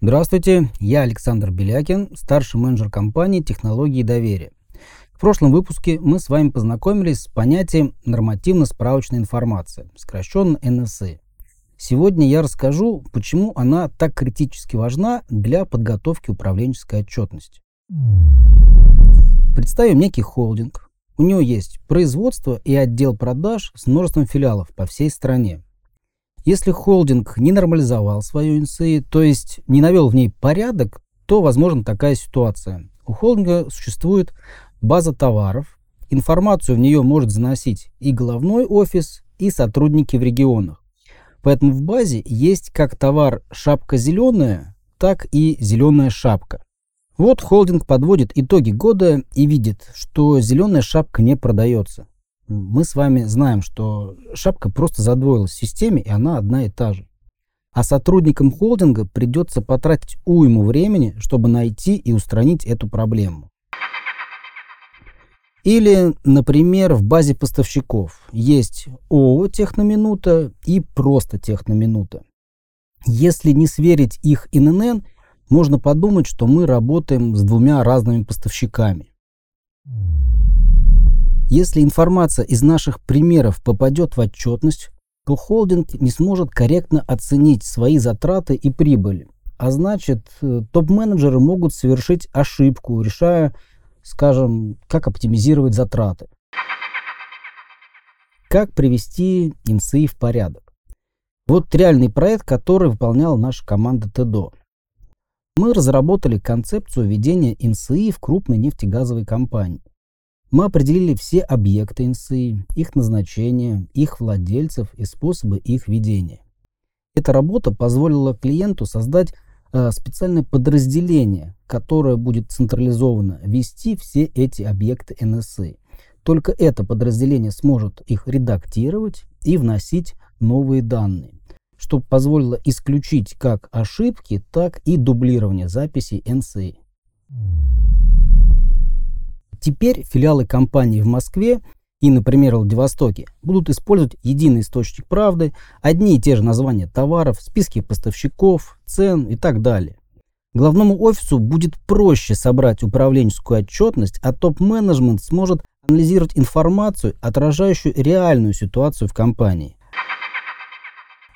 Здравствуйте, я Александр Белякин, старший менеджер компании «Технологии доверия». В прошлом выпуске мы с вами познакомились с понятием нормативно-справочная информация, сокращенно НСИ. Сегодня я расскажу, почему она так критически важна для подготовки управленческой отчетности. Представим некий холдинг. У него есть производство и отдел продаж с множеством филиалов по всей стране. Если холдинг не нормализовал свою НСИ, то есть не навел в ней порядок, то возможна такая ситуация. У холдинга существует база товаров, информацию в нее может заносить и головной офис, и сотрудники в регионах. Поэтому в базе есть как товар шапка зеленая, так и зеленая шапка. Вот холдинг подводит итоги года и видит, что зеленая шапка не продается. Мы с вами знаем, что шапка просто задвоилась в системе, и она одна и та же. А сотрудникам холдинга придется потратить уйму времени, чтобы найти и устранить эту проблему. Или, например, в базе поставщиков есть ООО «Техноминута» и просто «Техноминута». Если не сверить их ИНН, можно подумать, что мы работаем с двумя разными поставщиками. Если информация из наших примеров попадет в отчетность, то холдинг не сможет корректно оценить свои затраты и прибыли. А значит, э, топ-менеджеры могут совершить ошибку, решая, скажем, как оптимизировать затраты. Как привести инсы в порядок? Вот реальный проект, который выполняла наша команда ТДО. Мы разработали концепцию ведения НСИ в крупной нефтегазовой компании. Мы определили все объекты НСИ, их назначение, их владельцев и способы их ведения. Эта работа позволила клиенту создать э, специальное подразделение, которое будет централизованно вести все эти объекты НСИ. Только это подразделение сможет их редактировать и вносить новые данные, что позволило исключить как ошибки, так и дублирование записей НСИ. Теперь филиалы компании в Москве и, например, в Владивостоке будут использовать единый источник правды, одни и те же названия товаров, списки поставщиков, цен и так далее. Главному офису будет проще собрать управленческую отчетность, а топ-менеджмент сможет анализировать информацию, отражающую реальную ситуацию в компании.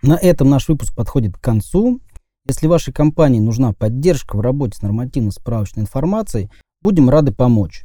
На этом наш выпуск подходит к концу. Если вашей компании нужна поддержка в работе с нормативно-справочной информацией, будем рады помочь.